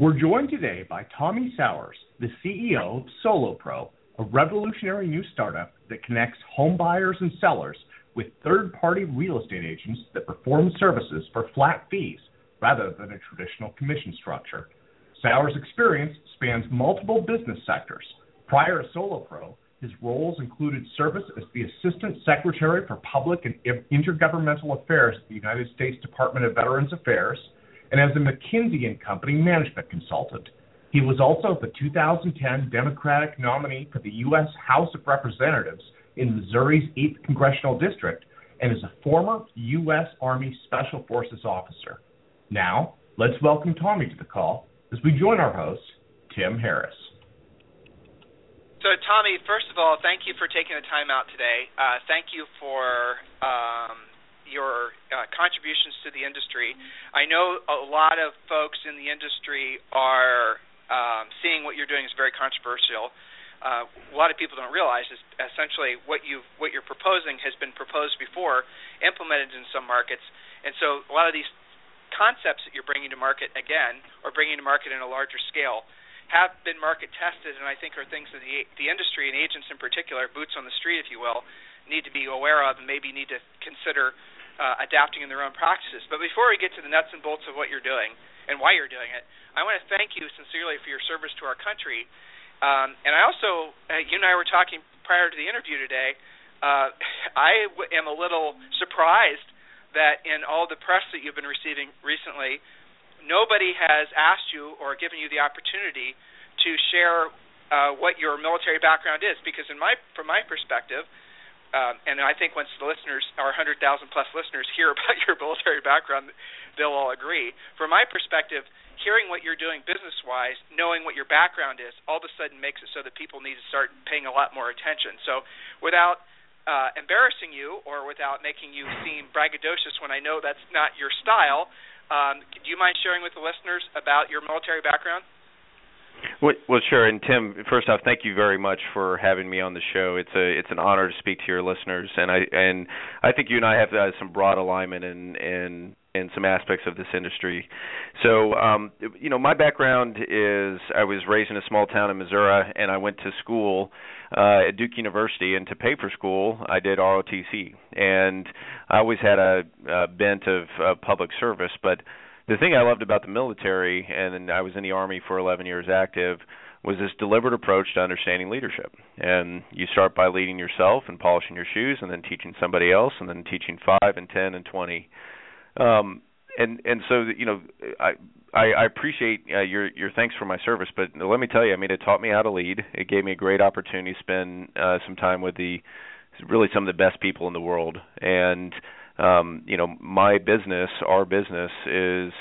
We're joined today by Tommy Sowers, the CEO of SoloPro, a revolutionary new startup that connects home buyers and sellers with third-party real estate agents that perform services for flat fees rather than a traditional commission structure. Sowers' experience spans multiple business sectors. Prior to SoloPro, his roles included service as the Assistant Secretary for Public and Intergovernmental Affairs at the United States Department of Veterans Affairs – and as a McKinsey & Company management consultant. He was also the 2010 Democratic nominee for the U.S. House of Representatives in Missouri's 8th Congressional District and is a former U.S. Army Special Forces officer. Now, let's welcome Tommy to the call as we join our host, Tim Harris. So, Tommy, first of all, thank you for taking the time out today. Uh, thank you for um, your uh, contributions to the industry. I know a lot of folks in the industry are um, seeing what you're doing is very controversial. Uh, a lot of people don't realize is essentially what you what you're proposing has been proposed before, implemented in some markets, and so a lot of these concepts that you're bringing to market again or bringing to market in a larger scale have been market tested and I think are things that the the industry and agents in particular, boots on the street if you will, need to be aware of and maybe need to consider uh, adapting in their own practices. But before we get to the nuts and bolts of what you're doing and why you're doing it, I want to thank you sincerely for your service to our country. Um, and I also, uh, you and I were talking prior to the interview today. Uh, I w- am a little surprised that in all the press that you've been receiving recently, nobody has asked you or given you the opportunity to share uh, what your military background is. Because in my, from my perspective, um, and I think once the listeners, our 100,000 plus listeners, hear about your military background, they'll all agree. From my perspective, hearing what you're doing business wise, knowing what your background is, all of a sudden makes it so that people need to start paying a lot more attention. So, without uh, embarrassing you or without making you seem braggadocious when I know that's not your style, um, do you mind sharing with the listeners about your military background? Well, sure. And Tim, first off, thank you very much for having me on the show. It's a it's an honor to speak to your listeners, and I and I think you and I have uh, some broad alignment in in in some aspects of this industry. So, um, you know, my background is I was raised in a small town in Missouri, and I went to school uh, at Duke University. And to pay for school, I did ROTC, and I always had a, a bent of uh, public service, but the thing I loved about the military, and I was in the army for 11 years active, was this deliberate approach to understanding leadership. And you start by leading yourself and polishing your shoes, and then teaching somebody else, and then teaching five and ten and twenty. Um, and and so you know, I I, I appreciate uh, your your thanks for my service, but let me tell you, I mean, it taught me how to lead. It gave me a great opportunity to spend uh, some time with the really some of the best people in the world, and um, you know, my business, our business is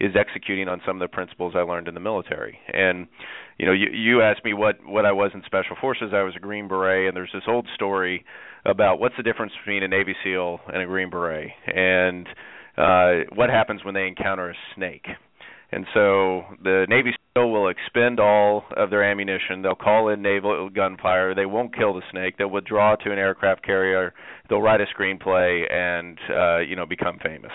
is executing on some of the principles I learned in the military. And you know, you you asked me what what I was in special forces. I was a Green Beret, and there's this old story about what's the difference between a Navy SEAL and a Green Beret, and uh, what happens when they encounter a snake. And so the Navy SEAL will expend all of their ammunition. They'll call in naval gunfire. They won't kill the snake. They'll withdraw to an aircraft carrier. They'll write a screenplay and uh, you know become famous.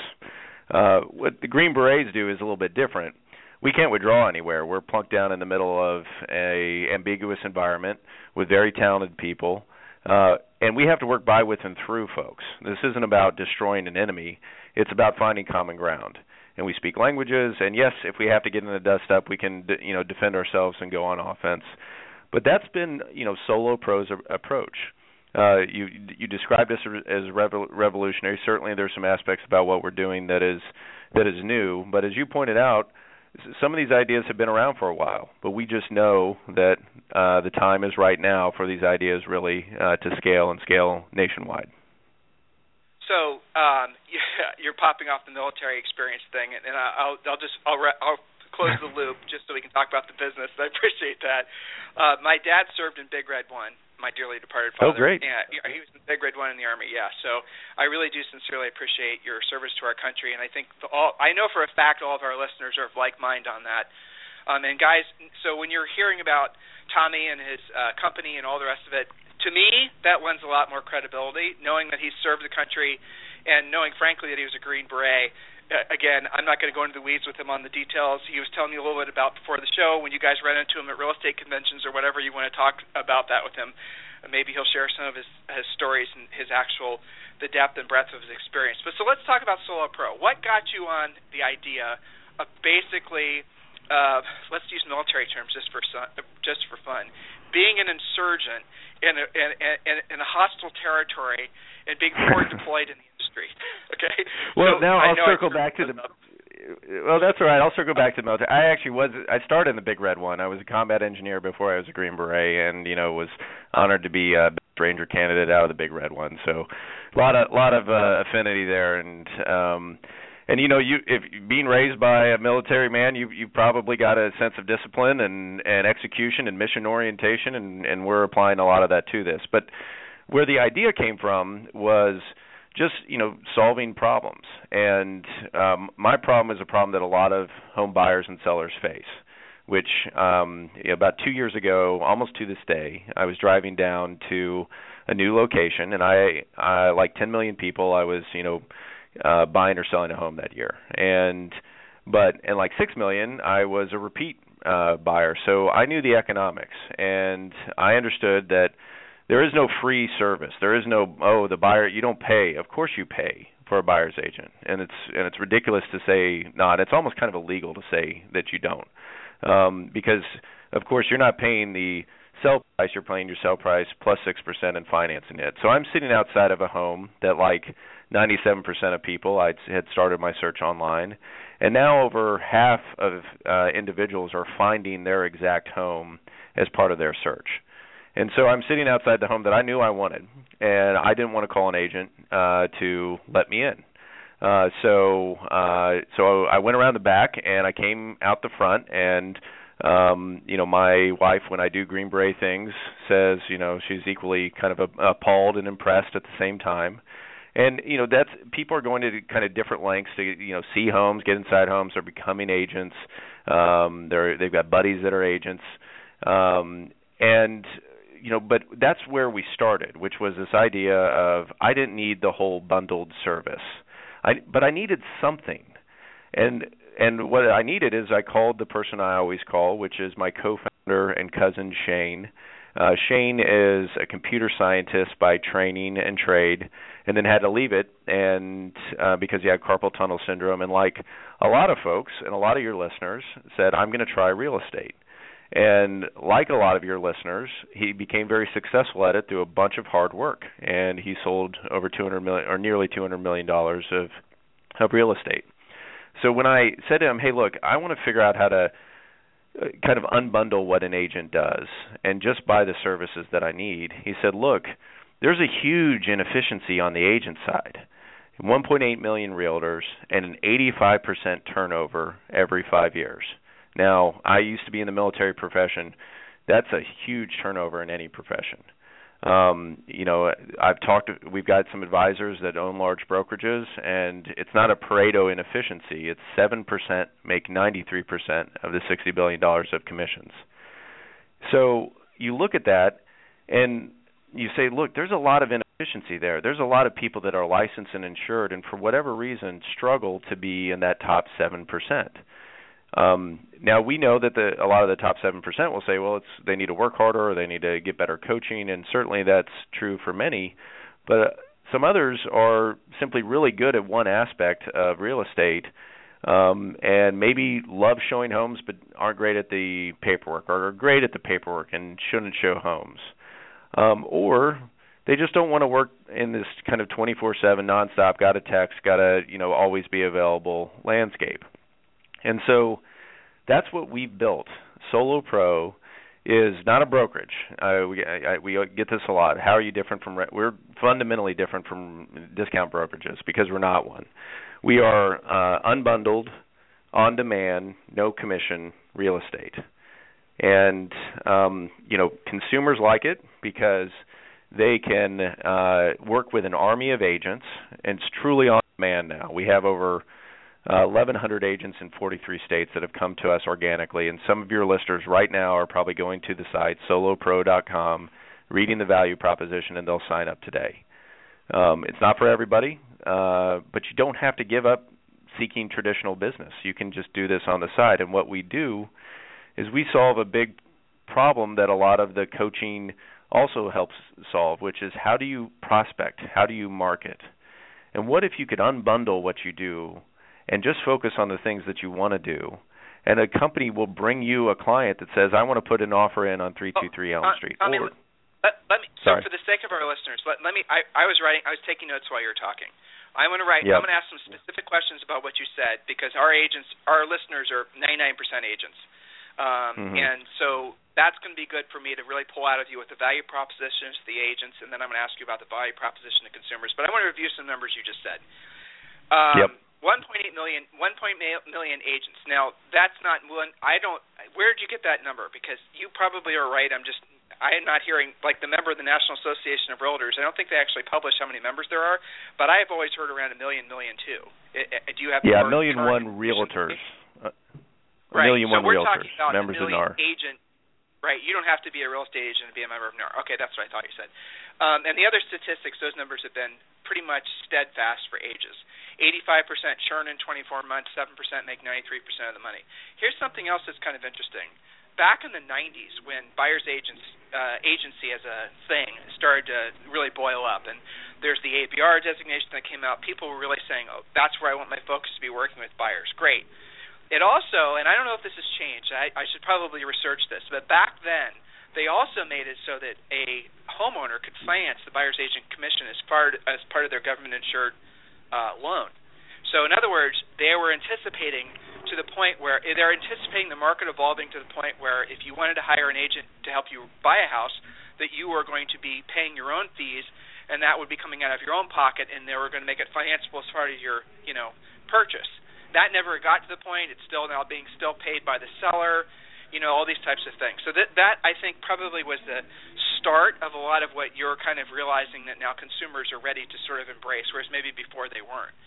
Uh, what the Green Berets do is a little bit different. We can't withdraw anywhere. We're plunked down in the middle of a ambiguous environment with very talented people, uh, and we have to work by, with, and through folks. This isn't about destroying an enemy. It's about finding common ground and we speak languages. And yes, if we have to get in the dust up, we can you know defend ourselves and go on offense. But that's been you know SoloPro's approach. Uh, you you described us as revolutionary. Certainly, there's some aspects about what we're doing that is that is new. But as you pointed out, some of these ideas have been around for a while. But we just know that uh, the time is right now for these ideas really uh, to scale and scale nationwide. So um, you're popping off the military experience thing, and I'll, I'll just I'll, I'll close the loop just so we can talk about the business. I appreciate that. Uh, my dad served in Big Red One. My dearly departed oh, father. Oh, great! Yeah, he was in Big Red One in the Army. Yeah, so I really do sincerely appreciate your service to our country, and I think the, all I know for a fact all of our listeners are of like mind on that. Um, and guys, so when you're hearing about Tommy and his uh, company and all the rest of it, to me that lends a lot more credibility, knowing that he served the country, and knowing frankly that he was a Green Beret again, I'm not going to go into the weeds with him on the details. He was telling me a little bit about before the show when you guys ran into him at real estate conventions or whatever you want to talk about that with him. Maybe he'll share some of his his stories and his actual the depth and breadth of his experience. But so let's talk about Solo Pro. What got you on the idea of basically uh, let's use military terms just for just for fun, being an insurgent in a, in, in, in a hostile territory and being forward deployed in the industry. Okay. Well, so now I'll circle back to the. Well, that's all right. I'll circle back to the military. I actually was. I started in the Big Red One. I was a combat engineer before I was a Green Beret, and you know was honored to be a ranger candidate out of the Big Red One. So, a lot of lot of uh, affinity there, and um and you know you if being raised by a military man you you probably got a sense of discipline and and execution and mission orientation and and we're applying a lot of that to this. But where the idea came from was just you know solving problems. And um my problem is a problem that a lot of home buyers and sellers face which um about 2 years ago almost to this day I was driving down to a new location and I I like 10 million people I was you know uh buying or selling a home that year and but and like 6 million I was a repeat uh buyer so I knew the economics and I understood that there is no free service. There is no oh the buyer you don't pay. Of course you pay for a buyer's agent, and it's and it's ridiculous to say not. It's almost kind of illegal to say that you don't, um, because of course you're not paying the sell price. You're paying your sell price plus six percent in financing it. So I'm sitting outside of a home that like 97% of people I had started my search online, and now over half of uh, individuals are finding their exact home as part of their search. And so I'm sitting outside the home that I knew I wanted, and I didn't want to call an agent uh, to let me in. Uh, so uh, so I went around the back and I came out the front and um you know my wife when I do green beret things says you know she's equally kind of appalled and impressed at the same time and you know that's people are going to kind of different lengths to you know see homes get inside homes they're becoming agents um they're they've got buddies that are agents. Um and you know, but that's where we started, which was this idea of I didn't need the whole bundled service, I but I needed something, and and what I needed is I called the person I always call, which is my co-founder and cousin Shane. Uh, Shane is a computer scientist by training and trade, and then had to leave it and uh, because he had carpal tunnel syndrome. And like a lot of folks and a lot of your listeners said, I'm going to try real estate. And like a lot of your listeners, he became very successful at it through a bunch of hard work, and he sold over 200 million or nearly 200 million dollars of of real estate. So when I said to him, "Hey, look, I want to figure out how to uh, kind of unbundle what an agent does and just buy the services that I need," he said, "Look, there's a huge inefficiency on the agent side." 1.8 million realtors and an 85% turnover every 5 years. Now, I used to be in the military profession. That's a huge turnover in any profession. Um, you know, I've talked. We've got some advisors that own large brokerages, and it's not a Pareto inefficiency. It's seven percent make ninety-three percent of the sixty billion dollars of commissions. So you look at that, and you say, look, there's a lot of inefficiency there. There's a lot of people that are licensed and insured, and for whatever reason, struggle to be in that top seven percent. Um, now we know that the, a lot of the top seven percent will say, well, it's they need to work harder or they need to get better coaching, and certainly that's true for many. But uh, some others are simply really good at one aspect of real estate, um, and maybe love showing homes, but aren't great at the paperwork, or are great at the paperwork and shouldn't show homes, um, or they just don't want to work in this kind of 24/7 nonstop, got to text, got to you know always be available landscape. And so that's what we've built. Solo Pro is not a brokerage. Uh, we I, we get this a lot. How are you different from? We're fundamentally different from discount brokerages because we're not one. We are uh, unbundled, on demand, no commission real estate. And um, you know, consumers like it because they can uh, work with an army of agents, and it's truly on demand now. We have over uh, 1,100 agents in 43 states that have come to us organically, and some of your listeners right now are probably going to the site solopro.com, reading the value proposition, and they'll sign up today. Um, it's not for everybody, uh, but you don't have to give up seeking traditional business. You can just do this on the side. And what we do is we solve a big problem that a lot of the coaching also helps solve, which is how do you prospect? How do you market? And what if you could unbundle what you do and just focus on the things that you want to do? And a company will bring you a client that says, "I want to put an offer in on 323 Elm uh, Street." I mean, or, let, let me. Sorry. So for the sake of our listeners, let, let me. I, I was writing. I was taking notes while you were talking. I'm going to write. Yep. I'm going to ask some specific questions about what you said because our agents, our listeners, are 99% agents, um, Mhm. and so that's going to be good for me to really pull out of you what the value propositions to the agents, and then I'm going to ask you about the value proposition to consumers. But I want to review some numbers you just said. Um, Yep. 1.8 million, 1.8 million agents. Now that's not one. I don't. Where did you get that number? Because you probably are right. I'm just. I am not hearing like the member of the National Association of Realtors. I don't think they actually publish how many members there are, but I have always heard around a million, million two. Do you have? yeah, a million one realtors. Uh, Right. million so one we're realtors, talking about members a of NAR. agent. Right. You don't have to be a real estate agent to be a member of NAR. Okay, that's what I thought you said. Um, and the other statistics, those numbers have been pretty much steadfast for ages. 85% churn in 24 months, 7% make 93% of the money. Here's something else that's kind of interesting. Back in the 90s, when buyer's agents uh, agency as a thing started to really boil up, and there's the ABR designation that came out, people were really saying, "Oh, that's where I want my focus to be working with buyers." Great. It also, and I don't know if this has changed. I, I should probably research this, but back then they also made it so that a homeowner could finance the buyer's agent commission as part as part of their government insured uh, loan. So in other words, they were anticipating to the point where they're anticipating the market evolving to the point where if you wanted to hire an agent to help you buy a house, that you were going to be paying your own fees, and that would be coming out of your own pocket, and they were going to make it financeable as part of your you know purchase. That never got to the point. It's still now being still paid by the seller you know all these types of things. So that that I think probably was the start of a lot of what you're kind of realizing that now consumers are ready to sort of embrace, whereas maybe before they weren't.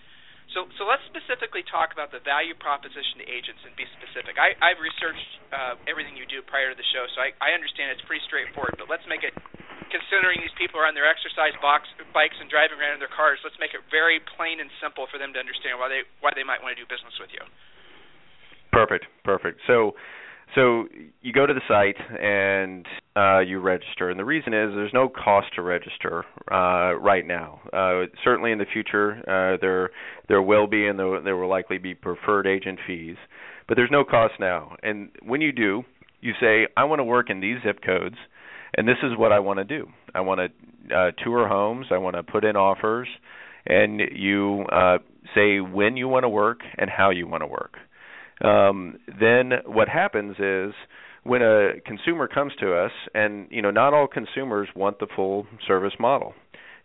So so let's specifically talk about the value proposition to agents and be specific. I, I've researched uh, everything you do prior to the show, so I, I understand it's pretty straightforward. But let's make it, considering these people are on their exercise box, bikes and driving around in their cars, let's make it very plain and simple for them to understand why they why they might want to do business with you. Perfect, perfect. So, so you go to the site and uh, you register, and the reason is there's no cost to register uh, right now. Uh, certainly in the future, uh, there there will be, and there, there will likely be preferred agent fees, but there's no cost now. And when you do, you say, I want to work in these zip codes, and this is what I want to do. I want to uh, tour homes. I want to put in offers, and you uh, say when you want to work and how you want to work um, then what happens is when a consumer comes to us, and you know, not all consumers want the full service model,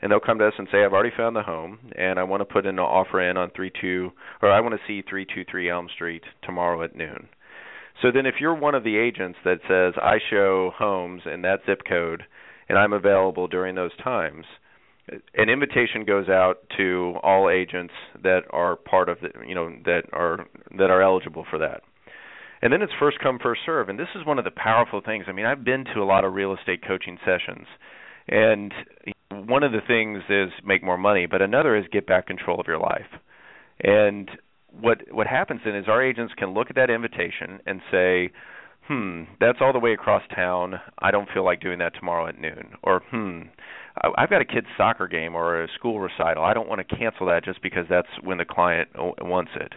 and they'll come to us and say, "I've already found the home, and I want to put an offer in on three two, or I want to see three two three Elm Street tomorrow at noon." So then, if you're one of the agents that says, "I show homes in that zip code, and I'm available during those times," an invitation goes out to all agents that are part of the you know that are that are eligible for that. And then it's first come first serve. And this is one of the powerful things. I mean i've been to a lot of real estate coaching sessions. And one of the things is make more money but another is get back control of your life. And what what happens then is our agents can look at that invitation and say hmm that's all the way across town i don't feel like doing that tomorrow at noon or hmm I've got a kid's soccer game or a school recital. I don't want to cancel that just because that's when the client wants it.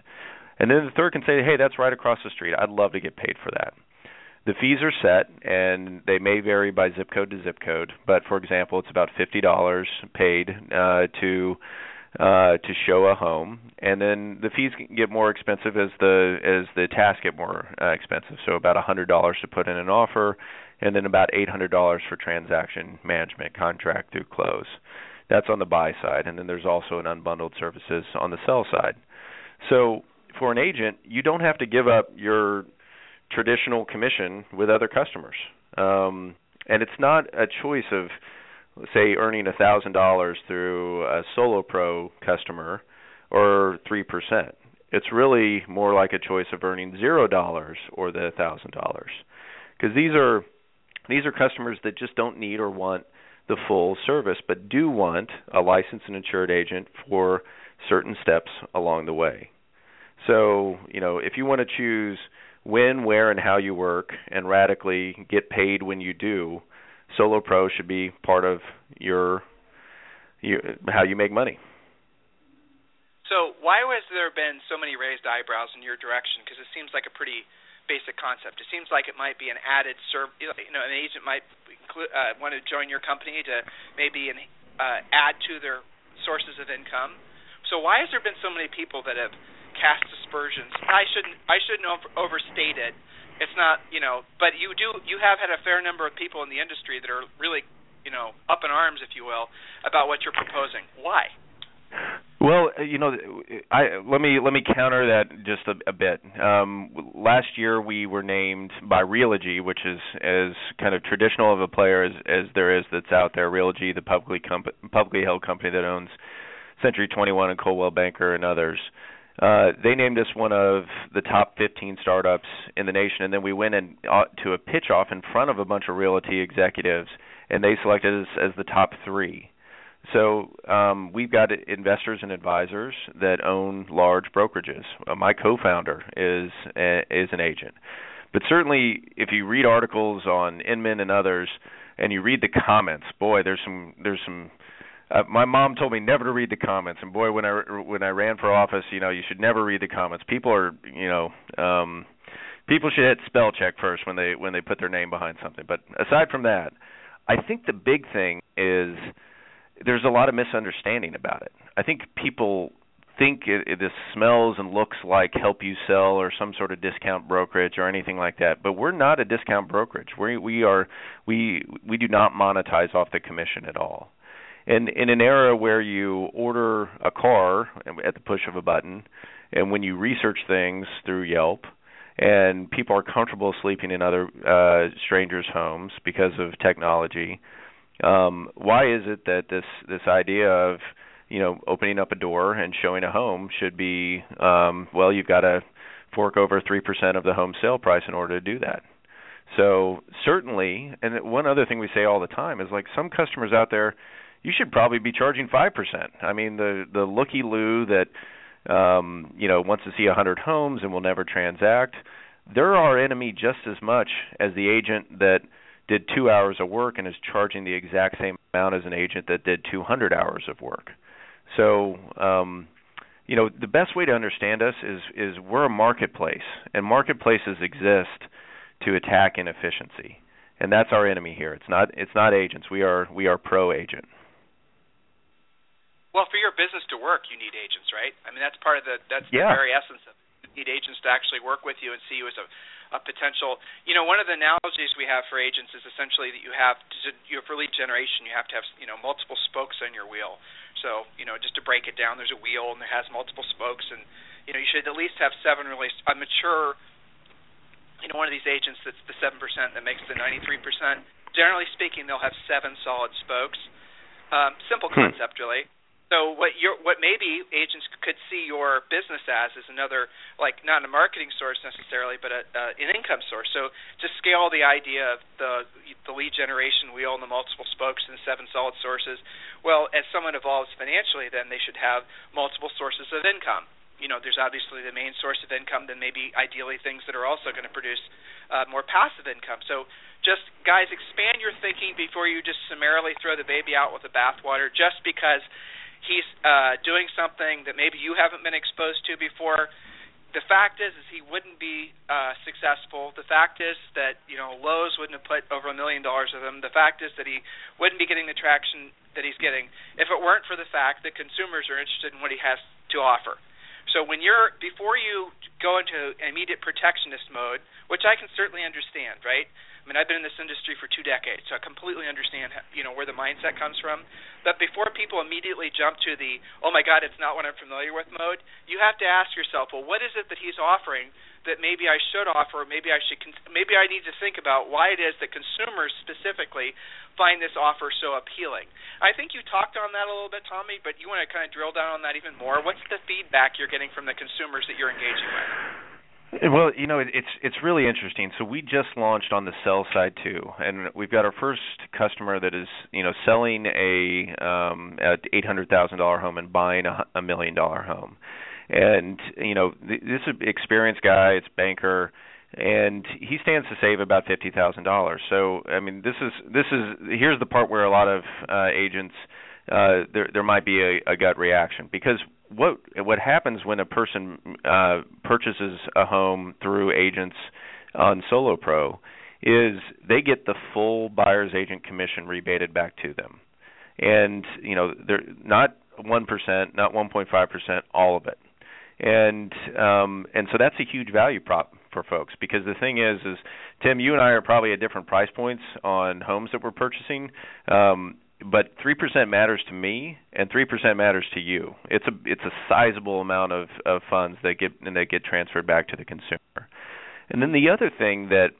And then the third can say, "Hey, that's right across the street. I'd love to get paid for that." The fees are set, and they may vary by zip code to zip code. But for example, it's about fifty dollars paid uh, to uh, to show a home, and then the fees get more expensive as the as the tasks get more uh, expensive. So about a hundred dollars to put in an offer, and then about $800 for transaction management contract through close. That's on the buy side, and then there's also an unbundled services on the sell side. So for an agent, you don't have to give up your traditional commission with other customers. Um, and it's not a choice of say earning thousand dollars through a solo pro customer or three percent. It's really more like a choice of earning zero dollars or the thousand dollars. Because these are these are customers that just don't need or want the full service but do want a licensed and insured agent for certain steps along the way. So you know if you want to choose when where and how you work and radically get paid when you do Solo Pro should be part of your, your how you make money. So why has there been so many raised eyebrows in your direction? Because it seems like a pretty basic concept. It seems like it might be an added serv. You know, an agent might include, uh, want to join your company to maybe an, uh, add to their sources of income. So why has there been so many people that have cast aspersions? I shouldn't I shouldn't over, overstate it it's not you know but you do you have had a fair number of people in the industry that are really you know up in arms if you will about what you're proposing why well, you know, I let me let me counter that just a, a bit. Um, last year we were named by Realogy, which is as kind of traditional of a player as, as there is that's out there. Realogy, the publicly comp- publicly held company that owns Century 21 and Coldwell Banker and others. Uh, they named us one of the top 15 startups in the nation, and then we went in uh, to a pitch off in front of a bunch of realty executives, and they selected us as the top three. So um, we've got investors and advisors that own large brokerages. Uh, my co-founder is a, is an agent, but certainly if you read articles on Inman and others, and you read the comments, boy, there's some there's some uh, my mom told me never to read the comments and boy when i when i ran for office you know you should never read the comments. People are you know um people should hit spell check first when they when they put their name behind something. But aside from that i think the big thing is there's a lot of misunderstanding about it. I think people think it, it this smells and looks like help you sell or some sort of discount brokerage or anything like that but we're not a discount brokerage. We we are we we do not monetize off the commission at all and in an era where you order a car at the push of a button, and when you research things through Yelp, and people are comfortable sleeping in other uh, strangers' homes because of technology, um, why is it that this this idea of you know opening up a door and showing a home should be um, well you've got to fork over three percent of the home sale price in order to do that. So certainly, and one other thing we say all the time is like some customers out there you should probably be charging five percent. I mean, the the looky loo that um, you know wants to see a hundred homes and will never transact. They're our enemy just as much as the agent that did two hours of work and is charging the exact same amount as an agent that did 200 hours of work. So, um, you know, the best way to understand us is is we're a marketplace, and marketplaces exist to attack inefficiency, and that's our enemy here. It's not it's not agents. We are we are pro agent. Well, for your business to work, you need agents, right? I mean, that's part of the that's yeah. the very essence of it. You need agents to actually work with you and see you as a a potential. You know, one of the analogies we have for agents is essentially that you have to, you for lead generation, you have to have you know multiple spokes on your wheel. So you know, just to break it down, there's a wheel and it has multiple spokes, and you know you should at least have seven really a mature. You know, one of these agents that's the seven percent that makes the ninety three percent. Generally speaking, they'll have seven solid spokes. Um, simple hmm. concept, really. So what your what maybe agents could see your business as is another like not a marketing source necessarily, but a, uh, an income source. So to scale the idea of the the lead generation wheel and the multiple spokes and seven solid sources, well, as someone evolves financially, then they should have multiple sources of income. You know, there's obviously the main source of income, then maybe ideally things that are also going to produce uh, more passive income. So just guys, expand your thinking before you just summarily throw the baby out with the bathwater. Just because he's uh, doing something that maybe you haven't been exposed to before. The fact is, is he wouldn't be uh, successful. The fact is that you know Lowe's wouldn't have put over a million dollars of him. The fact is that he wouldn't be getting the traction that he's getting if it weren't for the fact that consumers are interested in what he has to offer. So when you're before you go into immediate protectionist mode, which I can certainly understand, right? I mean, I've been in this industry for two decades, so I completely understand, you know, where the mindset comes from. But before people immediately jump to the, oh my God, it's not what I'm familiar with mode, you have to ask yourself, well, what is it that he's offering that maybe I should offer, maybe I should, maybe I need to think about why it is that consumers specifically find this offer so appealing. I think you talked on that a little bit, Tommy, but you want to kind of drill down on that even more. What's the feedback you're getting from the consumers that you're engaging with? Well, you know, it's it's really interesting. So we just launched on the sell side too, and we've got our first customer that is, you know, selling a um a eight hundred thousand dollar home and buying a, a million dollar home, and you know, this is an experienced guy. It's banker, and he stands to save about fifty thousand dollars. So I mean, this is this is here's the part where a lot of uh, agents uh, there there might be a, a gut reaction because what what happens when a person uh, purchases a home through agents on Solo Pro is they get the full buyer's agent commission rebated back to them, and you know they're not one percent, not one point five percent, all of it, and um, and so that's a huge value prop for folks because the thing is is Tim, you and I are probably at different price points on homes that we're purchasing. Um, but three percent matters to me, and three percent matters to you. It's a it's a sizable amount of of funds that get and that get transferred back to the consumer. And then the other thing that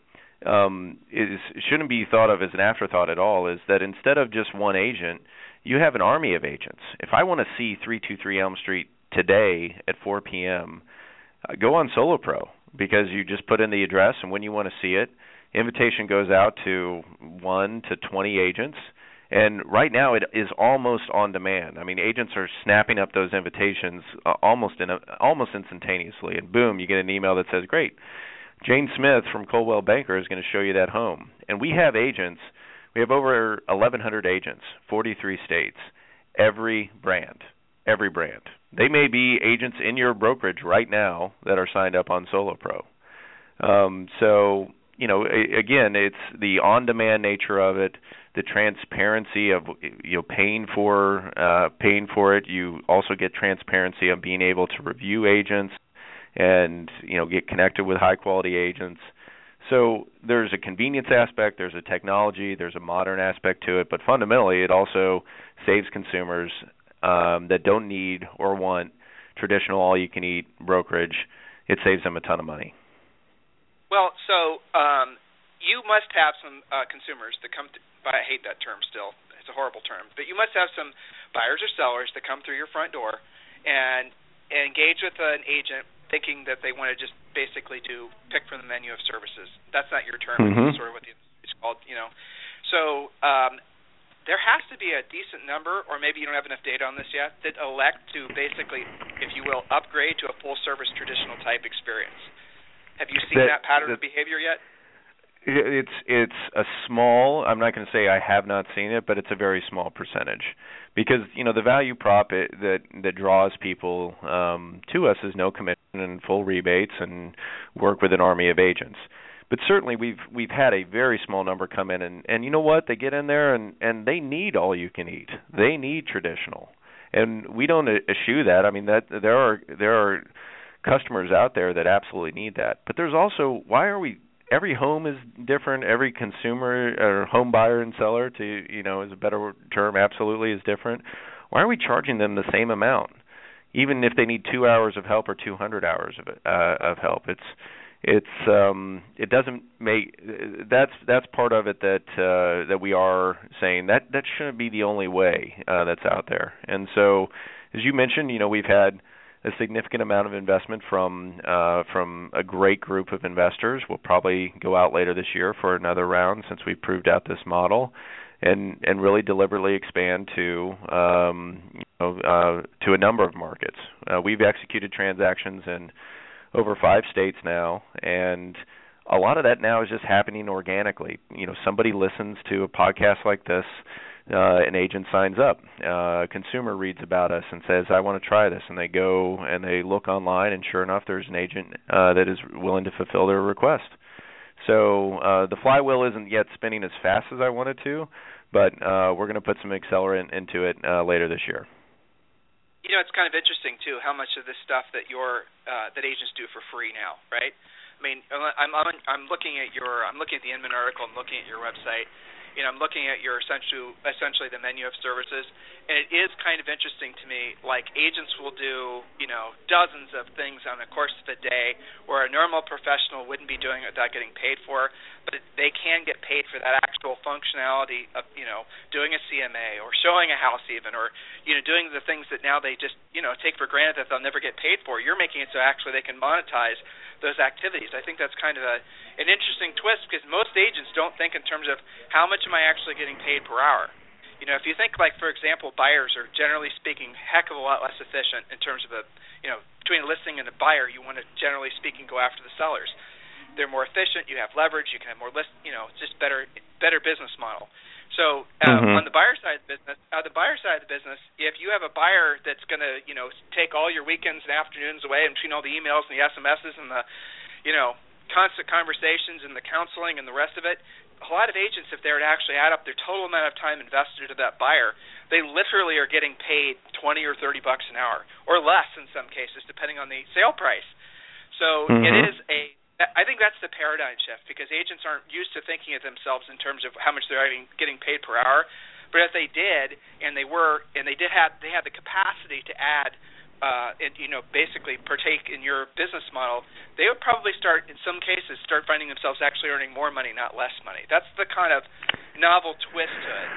um, is shouldn't be thought of as an afterthought at all is that instead of just one agent, you have an army of agents. If I want to see 323 Elm Street today at 4 p.m., uh, go on SoloPro because you just put in the address and when you want to see it, invitation goes out to 1 to 20 agents and right now, it is almost on demand. I mean, agents are snapping up those invitations uh, almost in a, almost instantaneously, and boom, you get an email that says, "Great, Jane Smith from Coldwell Banker is going to show you that home." And we have agents. We have over 1,100 agents, 43 states, every brand, every brand. They may be agents in your brokerage right now that are signed up on SoloPro. Um, so you know, again, it's the on-demand nature of it the transparency of you know paying for uh, paying for it. You also get transparency of being able to review agents and you know get connected with high quality agents. So there's a convenience aspect, there's a technology, there's a modern aspect to it, but fundamentally it also saves consumers um, that don't need or want traditional all-you-can-eat brokerage. It saves them a ton of money. Well, so um, you must have some uh, consumers that come to, but I hate that term still. It's a horrible term. But you must have some buyers or sellers that come through your front door and, and engage with an agent thinking that they want to just basically do pick from the menu of services. That's not your term. Mm-hmm. It's sort of what it's called, you know. So um, there has to be a decent number, or maybe you don't have enough data on this yet, that elect to basically, if you will, upgrade to a full service traditional type experience. Have you seen that, that pattern of behavior yet? It's it's a small. I'm not going to say I have not seen it, but it's a very small percentage, because you know the value prop it, that that draws people um, to us is no commission and full rebates and work with an army of agents. But certainly we've we've had a very small number come in and and you know what they get in there and and they need all you can eat. They need traditional, and we don't eschew that. I mean that there are there are customers out there that absolutely need that. But there's also why are we every home is different. Every consumer or home buyer and seller, to you know, is a better term, absolutely is different. Why are we charging them the same amount, even if they need two hours of help or 200 hours of uh, of help? It's it's um it doesn't make that's that's part of it that uh that we are saying that that shouldn't be the only way uh that's out there and so as you mentioned you know we've had a significant amount of investment from uh, from a great group of investors. We'll probably go out later this year for another round since we've proved out this model, and and really deliberately expand to um, you know, uh, to a number of markets. Uh, we've executed transactions in over five states now, and a lot of that now is just happening organically. You know, somebody listens to a podcast like this uh, an agent signs up. Uh, a consumer reads about us and says, "I want to try this," and they go and they look online, and sure enough, there's an agent uh, that is willing to fulfill their request. So uh, the flywheel isn't yet spinning as fast as I wanted to, but uh, we're going to put some accelerant into it uh, later this year. You know, it's kind of interesting too how much of this stuff that your uh, that agents do for free now, right? I mean, I'm I'm I'm looking at your I'm looking at the Inman article. I'm looking at your website you know, I'm looking at your essentially essentially the menu of services, and it is kind of interesting to me. Like agents will do, you know, dozens of things on the course of a day, where a normal professional wouldn't be doing it without getting paid for. But they can get paid for that actual functionality of, you know, doing a CMA or showing a house even, or you know, doing the things that now they just, you know, take for granted that they'll never get paid for. You're making it so actually they can monetize those activities. I think that's kind of a an interesting twist because most agents don't think in terms of how much am I actually getting paid per hour. You know, if you think like for example, buyers are generally speaking heck of a lot less efficient in terms of a you know between a listing and a buyer, you want to generally speaking go after the sellers. They're more efficient. You have leverage. You can have more list. You know, just better better business model. So uh, mm-hmm. on the buyer side of the business, uh, the buyer side of the business, if you have a buyer that's going to, you know, take all your weekends and afternoons away and between all the emails and the SMSs and the, you know, constant conversations and the counseling and the rest of it, a lot of agents, if they were to actually add up their total amount of time invested to that buyer, they literally are getting paid twenty or thirty bucks an hour, or less in some cases, depending on the sale price. So mm-hmm. it is a I think that's the paradigm shift because agents aren't used to thinking of themselves in terms of how much they're getting paid per hour. But if they did, and they were, and they did have, they had the capacity to add, uh, and you know, basically partake in your business model, they would probably start, in some cases, start finding themselves actually earning more money, not less money. That's the kind of novel twist to it.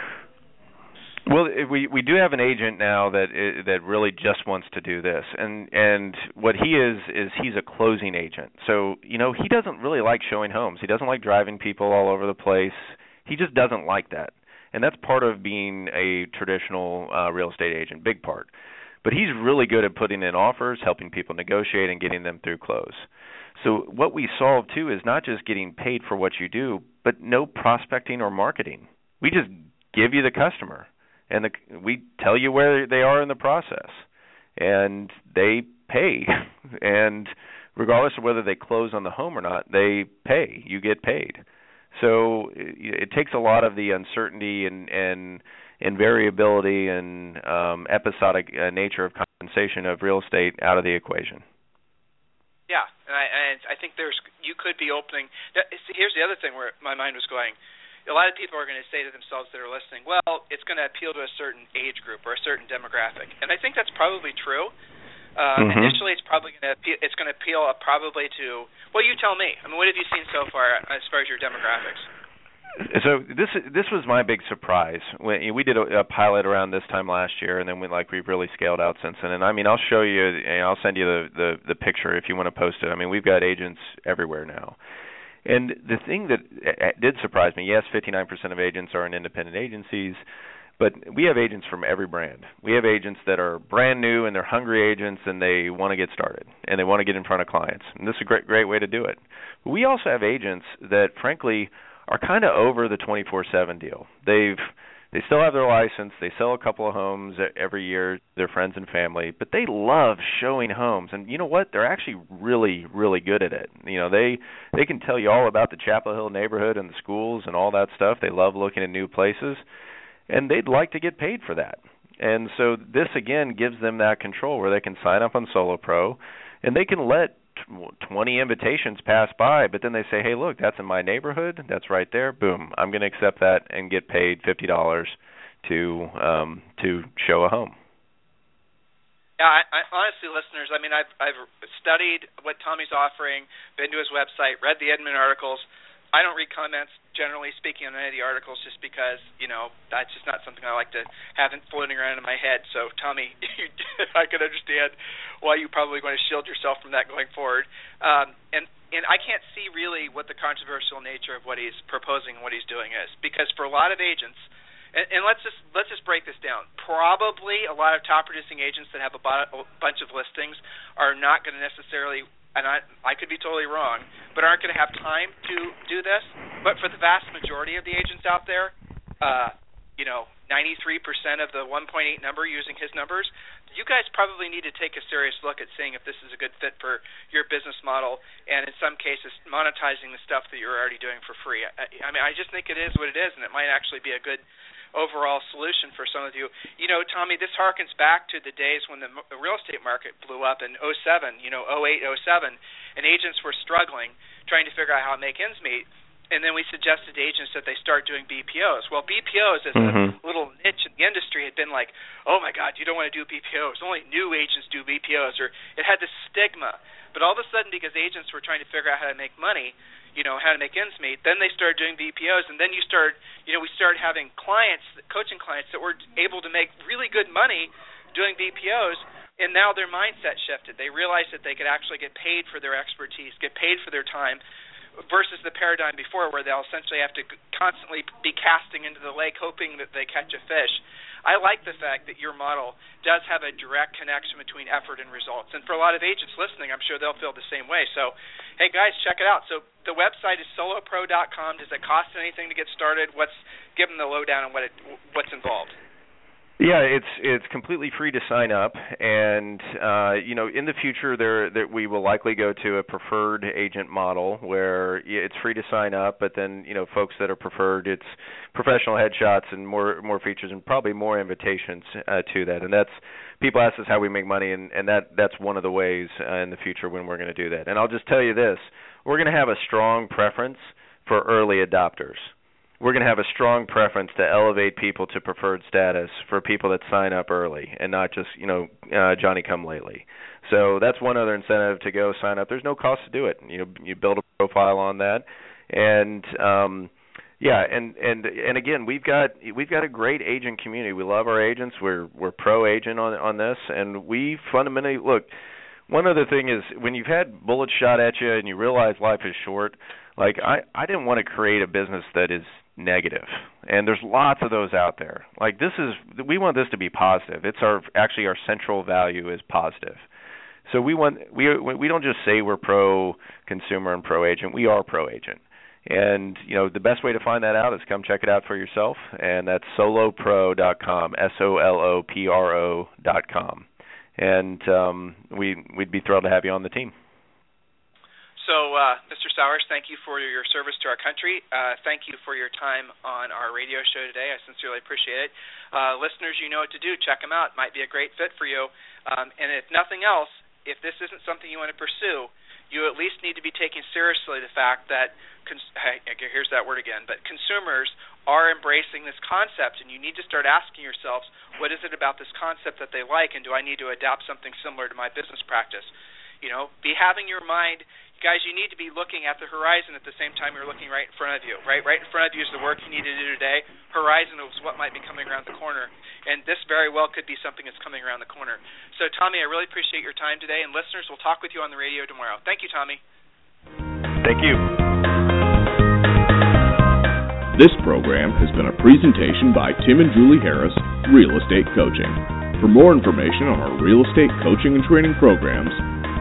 Well, we we do have an agent now that that really just wants to do this, and and what he is is he's a closing agent. So you know he doesn't really like showing homes. He doesn't like driving people all over the place. He just doesn't like that, and that's part of being a traditional uh, real estate agent, big part. But he's really good at putting in offers, helping people negotiate, and getting them through close. So what we solve too is not just getting paid for what you do, but no prospecting or marketing. We just give you the customer and the, we tell you where they are in the process, and they pay, and regardless of whether they close on the home or not, they pay. You get paid. So it, it takes a lot of the uncertainty and and and variability and um, episodic uh, nature of compensation of real estate out of the equation. Yeah, and I, and I think there's you could be opening. Here's the other thing where my mind was going a lot of people are going to say to themselves that are listening, well, it's going to appeal to a certain age group or a certain demographic, and I think that's probably true. Uh, mm-hmm. Initially, it's probably going to appeal, it's going to appeal probably to well, you tell me. I mean, what have you seen so far as far as your demographics? So this this was my big surprise. We did a, a pilot around this time last year, and then we like we've really scaled out since then. And I mean, I'll show you, and I'll send you the the, the picture if you want to post it. I mean, we've got agents everywhere now. And the thing that did surprise me, yes, 59% of agents are in independent agencies, but we have agents from every brand. We have agents that are brand new and they're hungry agents and they want to get started and they want to get in front of clients. And this is a great great way to do it. But we also have agents that frankly are kind of over the 24/7 deal. They've they still have their license. They sell a couple of homes every year, their friends and family, but they love showing homes. And you know what? They're actually really, really good at it. You know, they they can tell you all about the Chapel Hill neighborhood and the schools and all that stuff. They love looking at new places, and they'd like to get paid for that. And so this again gives them that control where they can sign up on Solo Pro, and they can let 20 invitations pass by, but then they say, "Hey, look, that's in my neighborhood. That's right there. Boom. I'm going to accept that and get paid $50 to um to show a home." Yeah, I, I, honestly, listeners, I mean, I've I've studied what Tommy's offering, been to his website, read the Inman articles. I don't read comments generally speaking on any of the articles just because you know that's just not something I like to have floating around in my head. So Tommy, I can understand why you probably want to shield yourself from that going forward. Um, and and I can't see really what the controversial nature of what he's proposing and what he's doing is because for a lot of agents. And, and let's just let's just break this down. Probably a lot of top producing agents that have a, bu- a bunch of listings are not going to necessarily and I I could be totally wrong, but aren't going to have time to do this. But for the vast majority of the agents out there, uh, you know, 93% of the 1.8 number using his numbers, you guys probably need to take a serious look at seeing if this is a good fit for your business model, and in some cases, monetizing the stuff that you're already doing for free. I, I mean, I just think it is what it is, and it might actually be a good overall solution for some of you. You know, Tommy, this harkens back to the days when the real estate market blew up in 07, you know, 08, 07, and agents were struggling trying to figure out how to make ends meet. And then we suggested to agents that they start doing BPOs. Well, BPOs as mm-hmm. a little niche in the industry had been like, oh my God, you don't want to do BPOs. Only new agents do BPOs, or it had this stigma. But all of a sudden, because agents were trying to figure out how to make money, you know how to make ends meet. Then they started doing BPOs, and then you start, you know, we started having clients, coaching clients that were able to make really good money doing BPOs, and now their mindset shifted. They realized that they could actually get paid for their expertise, get paid for their time, versus the paradigm before where they'll essentially have to constantly be casting into the lake hoping that they catch a fish. I like the fact that your model does have a direct connection between effort and results. And for a lot of agents listening, I'm sure they'll feel the same way. So, hey guys, check it out. So the website is solopro.com. Does it cost anything to get started? What's give them the lowdown on what it what's involved? Yeah, it's it's completely free to sign up, and uh, you know, in the future, there that we will likely go to a preferred agent model where it's free to sign up, but then you know, folks that are preferred, it's professional headshots and more more features and probably more invitations uh, to that. And that's people ask us how we make money, and and that that's one of the ways uh, in the future when we're going to do that. And I'll just tell you this: we're going to have a strong preference for early adopters we're going to have a strong preference to elevate people to preferred status for people that sign up early and not just you know uh, Johnny come lately. So that's one other incentive to go sign up. There's no cost to do it. You know, you build a profile on that, and um, yeah, and and and again, we've got we've got a great agent community. We love our agents. We're we're pro agent on on this, and we fundamentally look. One other thing is when you've had bullets shot at you and you realize life is short. Like I I didn't want to create a business that is negative. And there's lots of those out there. Like this is we want this to be positive. It's our actually our central value is positive. So we want we we don't just say we're pro consumer and pro agent we are pro agent and you know the best way to find that out is come check it out for yourself. And that's solopro.com s o l o p r o.com and um we we'd be thrilled to have you on the team so, uh, Mr. Sowers, thank you for your service to our country. Uh, thank you for your time on our radio show today. I sincerely appreciate it. Uh, listeners, you know what to do. Check them out. Might be a great fit for you. Um, and if nothing else, if this isn't something you want to pursue, you at least need to be taking seriously the fact that cons- here's that word again, but consumers are embracing this concept, and you need to start asking yourselves, what is it about this concept that they like, and do I need to adapt something similar to my business practice? You know, be having your mind guys, you need to be looking at the horizon at the same time you're looking right in front of you. Right, right in front of you is the work you need to do today. Horizon is what might be coming around the corner, and this very well could be something that's coming around the corner. So, Tommy, I really appreciate your time today, and listeners, we'll talk with you on the radio tomorrow. Thank you, Tommy. Thank you. This program has been a presentation by Tim and Julie Harris, Real Estate Coaching. For more information on our real estate coaching and training programs,